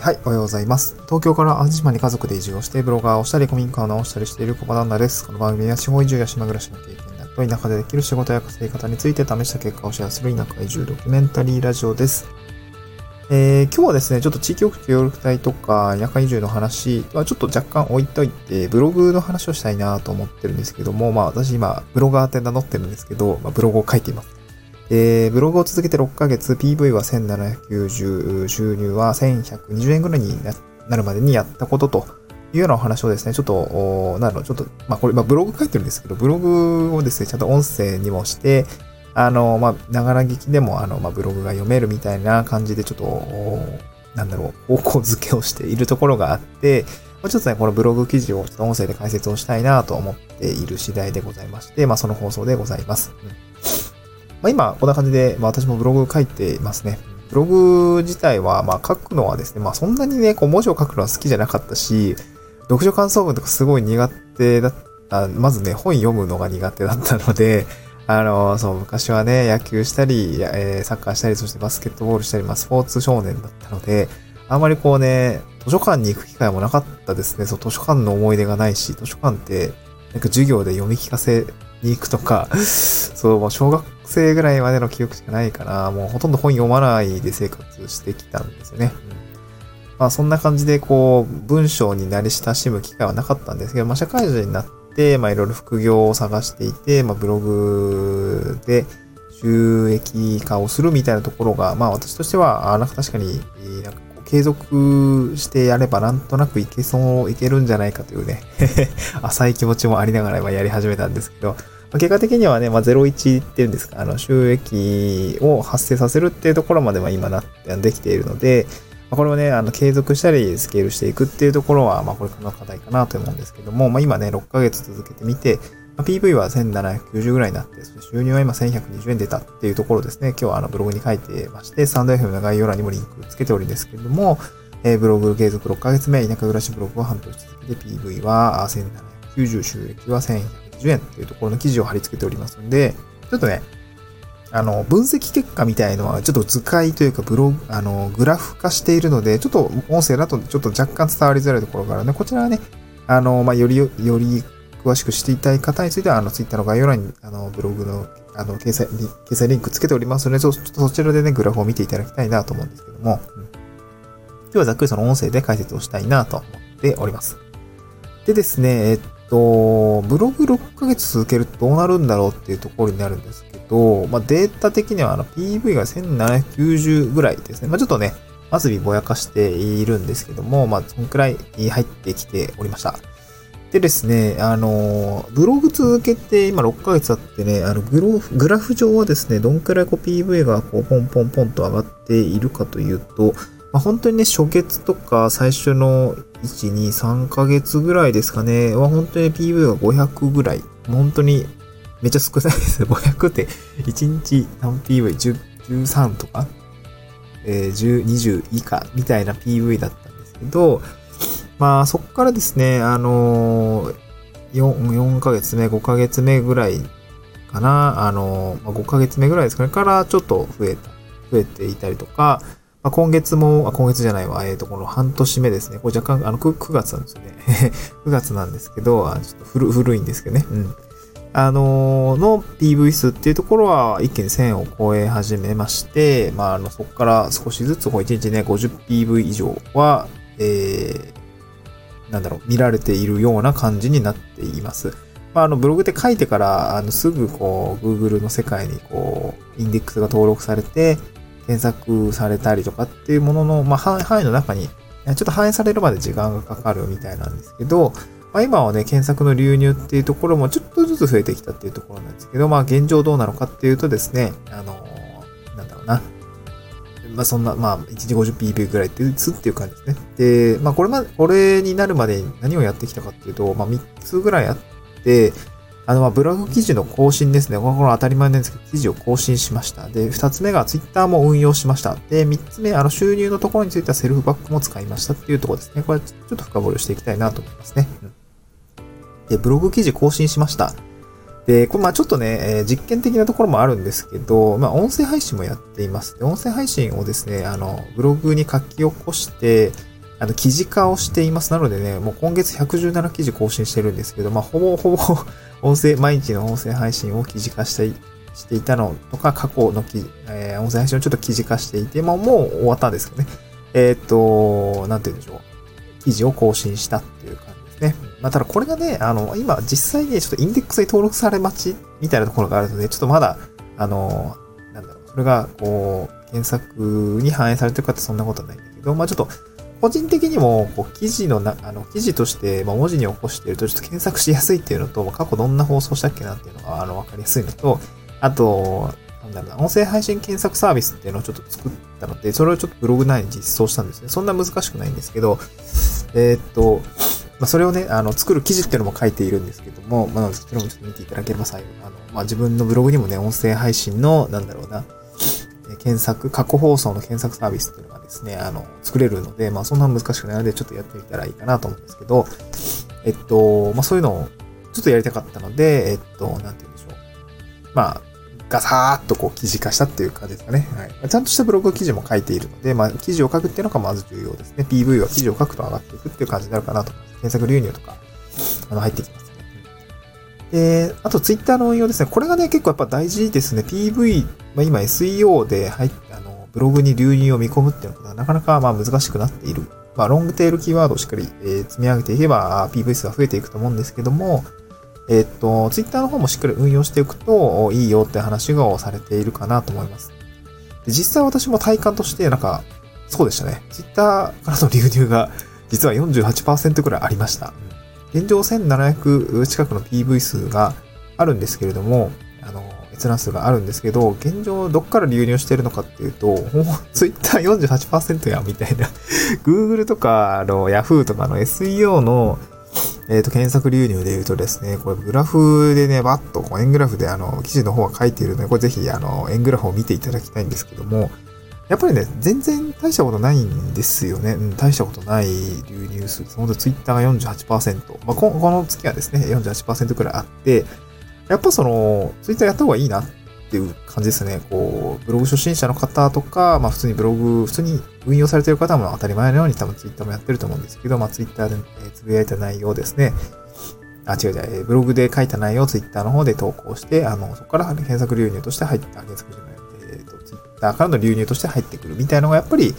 はい、おはようございます。東京から淡路島に家族で移住をして、ブロガーをしたり、古民家を直したりしている小場旦那です。この番組は地方移住や島暮らしの経験だと、田舎でできる仕事や稼ぎ方について試した結果をシェアする田舎移住ドキュメンタリーラジオです。えー、今日はですね、ちょっと地域おこし協力隊とか、田舎移住の話はちょっと若干置いといて、ブログの話をしたいなと思ってるんですけども、まあ私今、ブロガーって名乗ってるんですけど、まあ、ブログを書いています。えー、ブログを続けて6ヶ月、PV は1790、収入は1120円ぐらいになるまでにやったことというようなお話をですね、ちょっと、なるほど、ちょっと、まあこれ、まあブログ書いてるんですけど、ブログをですね、ちゃんと音声にもして、あの、まあ、ながら聞きでも、あの、まあ、ブログが読めるみたいな感じで、ちょっと、なんだろう、方向づけをしているところがあって、ちょっとね、このブログ記事を音声で解説をしたいなと思っている次第でございまして、まあ、その放送でございます。うんまあ、今、こんな感じで、まあ、私もブログ書いていますね。ブログ自体は、まあ、書くのはですね、まあ、そんなにね、こう、文字を書くのは好きじゃなかったし、読書感想文とかすごい苦手だった、まずね、本読むのが苦手だったので、あの、そう、昔はね、野球したり、えー、サッカーしたり、そしてバスケットボールしたり、まあ、スポーツ少年だったので、あんまりこうね、図書館に行く機会もなかったですね。そう、図書館の思い出がないし、図書館って、なんか授業で読み聞かせに行くとか、そう、もう小学生ぐらいまでの記憶しかないかな。もうほとんど本読まないで生活してきたんですよね。まあそんな感じでこう、文章に慣れ親しむ機会はなかったんですけど、まあ社会人になって、まあいろいろ副業を探していて、まあブログで収益化をするみたいなところが、まあ私としては、あなんか確かになんか継続してやればなんとなくいけそう、いけるんじゃないかというね 浅い気持ちもありながら今やり始めたんですけど、結果的にはね、まあ、01っていうんですか、あの、収益を発生させるっていうところまでは今なってできているので、ま、これをね、あの、継続したり、スケールしていくっていうところは、まあ、これからの課題かなと思うんですけども、まあ、今ね、6ヶ月続けてみて、ま、PV は1790ぐらいになって、収入は今1120円出たっていうところですね。今日はあの、ブログに書いてまして、スタンド FM の概要欄にもリンクつけておるんですけれども、えー、ブログ継続6ヶ月目、田舎暮らしブログを半年続けて PV は1790、収益は1100円っていうところの記事を貼り付けておりますので、ちょっとね、あの、分析結果みたいのは、ちょっと図解というか、ブログ、あの、グラフ化しているので、ちょっと音声だとちょっと若干伝わりづらいところがあるので、こちらはね、あの、まあ、より、より詳しくしていたい方については、あの、ツイッターの概要欄に、あの、ブログの、あの、掲載、掲載リンクつけておりますので、ちょっとそちらでね、グラフを見ていただきたいなと思うんですけども、うん、今日はざっくりその音声で解説をしたいなと思っております。でですね、えっと、ブログ6ヶ月続けるとどうなるんだろうっていうところになるんですけど、まあ、データ的にはあの PV が1790ぐらいですね。まあ、ちょっとね、末尾ぼやかしているんですけども、まあ、そのくらい入ってきておりました。でですね、あの、ブログ続けて今6ヶ月あってね、あのグログラフ上はですね、どんくらいこう PV がこうポンポンポンと上がっているかというと、まあ、本当にね、初月とか最初の1、2、3ヶ月ぐらいですかね、は本当に PV が500ぐらい。本当にめっちゃ少ないです。500って1日何 PV、13とか、えー、10、20以下みたいな PV だったんですけど、まあそこからですね、あのー、4, 4ヶ月目、5ヶ月目ぐらいかな、あのー、5ヶ月目ぐらいですかね、からちょっと増えた、増えていたりとか、まあ、今月も、あ、今月じゃないわ、えっ、ー、と、この半年目ですね。これ若干、あの9、9月なんですよね。9月なんですけど、あちょっと古古いんですけどね。うん。あのー、の PV 数っていうところは一気に1000を超え始めまして、まあ、あの、そこから少しずつ、こう1日ね、50PV 以上は、えー、なんだろう、見られているような感じになっています。まあ、あの、ブログで書いてから、あの、すぐこう、Google の世界にこう、インデックスが登録されて、検索されたりとかっていうものの、まあ、範囲の中に、ちょっと反映されるまで時間がかかるみたいなんですけど、まあ、今はね、検索の流入っていうところもちょっとずつ増えてきたっていうところなんですけど、まあ、現状どうなのかっていうとですね、あの、まあ、そんな、まあ、1日 50pb ぐらいって打つっていう感じですね。で、まあ、これまで、これになるまでに何をやってきたかっていうと、まあ、3つぐらいあって、あの、ま、ブログ記事の更新ですね。これ当たり前なんですけど、記事を更新しました。で、二つ目がツイッターも運用しました。で、三つ目、あの、収入のところについてはセルフバックも使いましたっていうところですね。これちょっと深掘りをしていきたいなと思いますね。で、ブログ記事更新しました。で、これまあちょっとね、実験的なところもあるんですけど、まあ音声配信もやっています。で、音声配信をですね、あの、ブログに書き起こして、あの、記事化をしています。なのでね、もう今月117記事更新してるんですけど、まあ、ほぼほぼ 音声、毎日の音声配信を記事化してしていたのとか、過去の記事、えー、音声配信をちょっと記事化していて、まあ、もう終わったんですけどね。えっ、と、なんて言うんでしょう。記事を更新したっていう感じですね。まあ、ただこれがね、あの、今実際にちょっとインデックスに登録され待ちみたいなところがあるので、ちょっとまだ、あの、なんだろう、それが、こう、検索に反映されてるかってそんなことはないんだけど、まあちょっと、個人的にも、こう、記事のな、あの、記事として、まあ、文字に起こしていると、ちょっと検索しやすいっていうのと、過去どんな放送したっけなっていうのが、あの、わかりやすいのと、あと、なんだろうな、音声配信検索サービスっていうのをちょっと作ったので、それをちょっとブログ内に実装したんですね。そんな難しくないんですけど、えー、っと、まあ、それをね、あの、作る記事っていうのも書いているんですけども、まあ、それもちょっと見ていただければ最後、あの、まあ、自分のブログにもね、音声配信の、なんだろうな、検索、過去放送の検索サービスっていうのがですね、あの、作れるので、まあ、そんな難しくないので、ちょっとやってみたらいいかなと思うんですけど、えっと、まあ、そういうのを、ちょっとやりたかったので、えっと、なんて言うんでしょう。まあ、ガサーっとこう記事化したっていう感じですかね。はい。ちゃんとしたブログ記事も書いているので、まあ、記事を書くっていうのがまず重要ですね。PV は記事を書くと上がっていくっていう感じになるかなと思います。検索流入とか、あの、入ってきますね。で、あとツイッターの運用ですね。これがね、結構やっぱ大事ですね。PV、まあ、今 SEO で入って、あの、ブログに流入を見込むっていうのがなかなかまあ難しくなっている。まあ、ロングテールキーワードをしっかり、え、積み上げていけば PV 数が増えていくと思うんですけども、えっと、ツイッターの方もしっかり運用していくといいよって話がされているかなと思います。で実際私も体感として、なんか、そうでしたね。ツイッターからの流入が実は48%くらいありました。現状1700近くの PV 数があるんですけれども、あの、閲覧数があるんですけど、現状どっから流入してるのかっていうと、もう Twitter48% やみたいな Google とか、あの、Yahoo とかの SEO のえっ、ー、と、検索流入で言うとですね、これグラフでね、バッとこう円グラフであの、記事の方は書いているので、これぜひあの、円グラフを見ていただきたいんですけども、やっぱりね、全然大したことないんですよね。うん、大したことない流入数です。ほんとツイッターが48%。まあ、この月はですね、48%くらいあって、やっぱその、ツイッターやった方がいいなっていう感じですね。こう、ブログ初心者の方とか、まあ普通にブログ、普通に運用されてる方も当たり前のように多分ツイッターもやってると思うんですけど、まあツイッターで、えー、つぶやいた内容ですね。あ、違う違う、ブログで書いた内容をツイッターの方で投稿して、あの、そこから、ね、検索流入として入って、検索じゃない、えっ、ー、と、ツイッターからの流入として入ってくるみたいなのがやっぱり、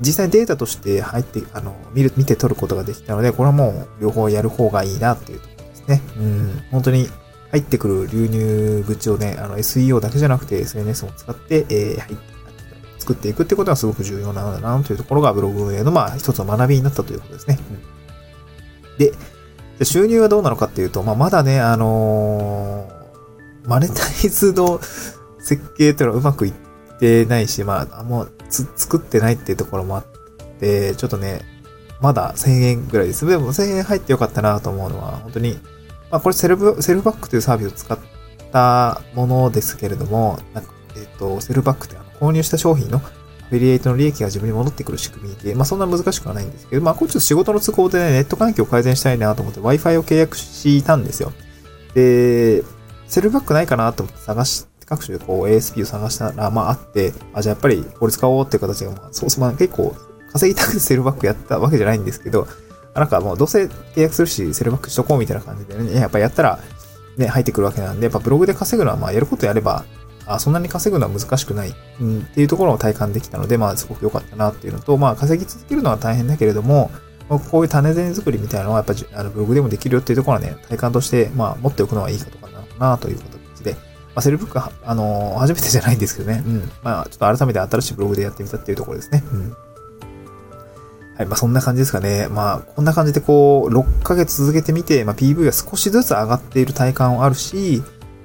実際にデータとして入って、あの、見る、見て取ることができたので、これはもう両方やる方がいいなっていうところですね。うん、本当に入ってくる流入口をね、あの SEO だけじゃなくて SNS も使って、えー、作っていくってことはすごく重要なのだなというところがブログ運営のまあ一つの学びになったということですね。うん、で、収入はどうなのかっていうと、まあ、まだね、あのー、マネタイズの設計っていうのはうまくいってないし、まあ、もう作ってないっていうところもあって、ちょっとね、まだ1000円ぐらいです。でも1000円入ってよかったなと思うのは、本当に、まあ、これセルフ、セルフバックというサービスを使ったものですけれども、なんか、えっ、ー、と、セルフバックってあの購入した商品のアフィリエイトの利益が自分に戻ってくる仕組みで、まあそんな難しくはないんですけど、まあこれちょっと仕事の都合でね、ネット環境を改善したいなと思って Wi-Fi を契約したんですよ。で、セルバックないかなと思って探して、各種でこう ASP を探したら、まああって、あ、じゃあやっぱりこれ使おうっていう形が、まあそうそう、まあ結構稼ぎたくてセルバックやったわけじゃないんですけど、なんかもうどうせ契約するし、セルバックしとこうみたいな感じでね、やっぱやったら、ね、入ってくるわけなんで、やっぱブログで稼ぐのは、まあやることやれば、あそんなに稼ぐのは難しくない、うん、っていうところを体感できたので、まあすごく良かったなっていうのと、まあ稼ぎ続けるのは大変だけれども、こういう種銭作りみたいなのはやっぱあのブログでもできるよっていうところはね、体感として、まあ持っておくのはいいかとかなのかなという形で、まあセルブック、あのー、初めてじゃないんですけどね、うん。まあちょっと改めて新しいブログでやってみたっていうところですね。うんはい。まあ、そんな感じですかね。まあ、こんな感じでこう、6ヶ月続けてみて、まあ、PV が少しずつ上がっている体感はあるし、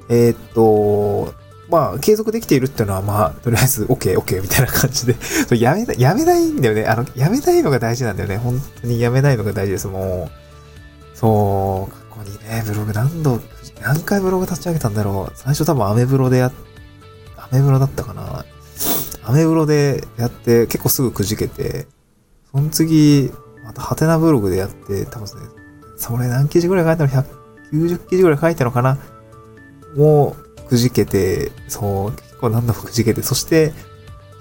えー、っと、まあ、継続できているっていうのは、まあ、とりあえず、OK、OK みたいな感じで やめ、やめないんだよね。あの、やめないのが大事なんだよね。本当にやめないのが大事です。もう、そう、過去にね、ブログ何度、何回ブログ立ち上げたんだろう。最初多分アメブロでや、アメブロだったかな。アメブロでやって、結構すぐくじけて、その次、またハテナブログでやって、多分ね、それ何記事ぐらい書いたの ?190 記事ぐらい書いたのかな？もう、くじけて、そう、結構何度もくじけて、そして、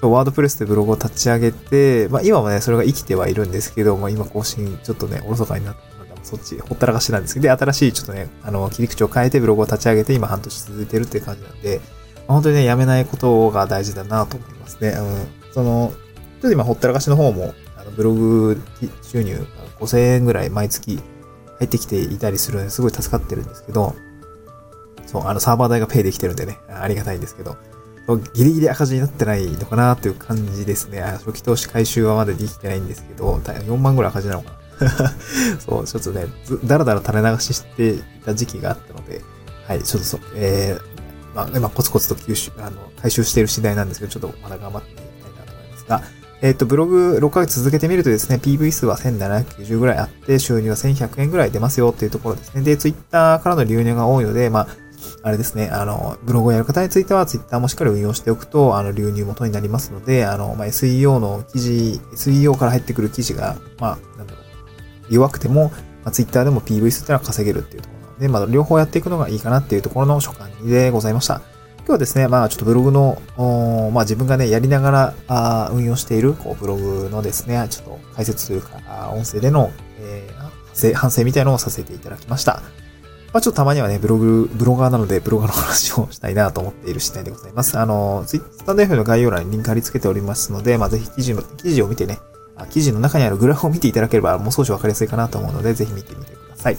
ワードプレスでブログを立ち上げて、まあ今もね、それが生きてはいるんですけど、まあ今更新ちょっとね、おろそかになって、そっち、ほったらかしなんですけど、で、新しいちょっとね、あの、切り口を変えてブログを立ち上げて、今半年続いてるっていう感じなんで、まあ、本当にね、やめないことが大事だなと思いますね。うん。その、ちょっと今、ほったらかしの方も、あのブログ収入5000円ぐらい毎月入ってきていたりするのですごい助かってるんですけど、そう、あのサーバー代がペイできてるんでね、ありがたいんですけど、ギリギリ赤字になってないのかなっていう感じですね。初期投資回収はまだできてないんですけど、4万ぐらい赤字なのかな そう、ちょっとね、だらだら垂れ流ししていた時期があったので、はい、ちょっとそう、えー、まあ、今コツコツと吸収、あの、回収している次第なんですけど、ちょっとまだ頑張っていきたいなと思いますが、えっ、ー、と、ブログ6ヶ月続けてみるとですね、PV 数は1790ぐらいあって、収入は1100円ぐらい出ますよっていうところですね。で、Twitter からの流入が多いので、まあ、あれですね、あの、ブログをやる方については、Twitter もしっかり運用しておくと、あの、流入元になりますので、あの、まあ、SEO の記事、SEO から入ってくる記事が、まあ、なんだろう、弱くても、まあ、Twitter でも PV 数ってのは稼げるっていうところなので、まあ、両方やっていくのがいいかなっていうところの所感でございました。今日はですね、まあちょっとブログの、まあ自分がね、やりながらあ運用しているこうブログのですね、ちょっと解説というか、音声での、えー、反省みたいなのをさせていただきました。まあちょっとたまにはね、ブログ、ブロガーなのでブロガーの話をしたいなと思っている次第でございます。あの、ツイッター F の概要欄にリンク貼り付けておりますので、まあぜひ記事の、記事を見てね、記事の中にあるグラフを見ていただければもう少しわかりやすいかなと思うので、ぜひ見てみてください。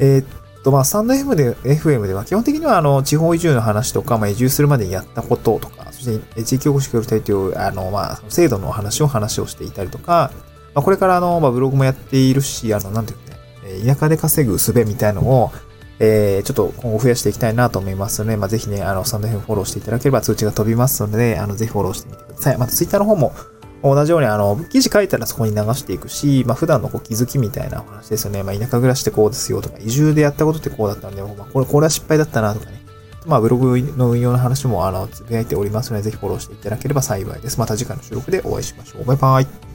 えー、と、まあ、スタンド FM で、FM では基本的には、あの、地方移住の話とか、まあ、移住するまでにやったこととか、そして、地域おこし協力隊という、あの、まあ、制度の話を話をしていたりとか、まあ、これから、あの、まあ、ブログもやっているし、あの、なんていうかね、田舎で稼ぐ術みたいのを、えー、ちょっと今後増やしていきたいなと思いますので、まあ、ぜひね、あの、スタンド FM フォローしていただければ通知が飛びますので、あの、ぜひフォローしてみてください。また、ツイッターの方も、同じようにあの、記事書いたらそこに流していくし、まあ普段のこう気づきみたいなお話ですよね。まあ田舎暮らしってこうですよとか、移住でやったことってこうだったんで、まあこれ、これは失敗だったなとかね。まあブログの運用の話もあの、つぶやいておりますので、ぜひフォローしていただければ幸いです。また次回の収録でお会いしましょう。バイバイ。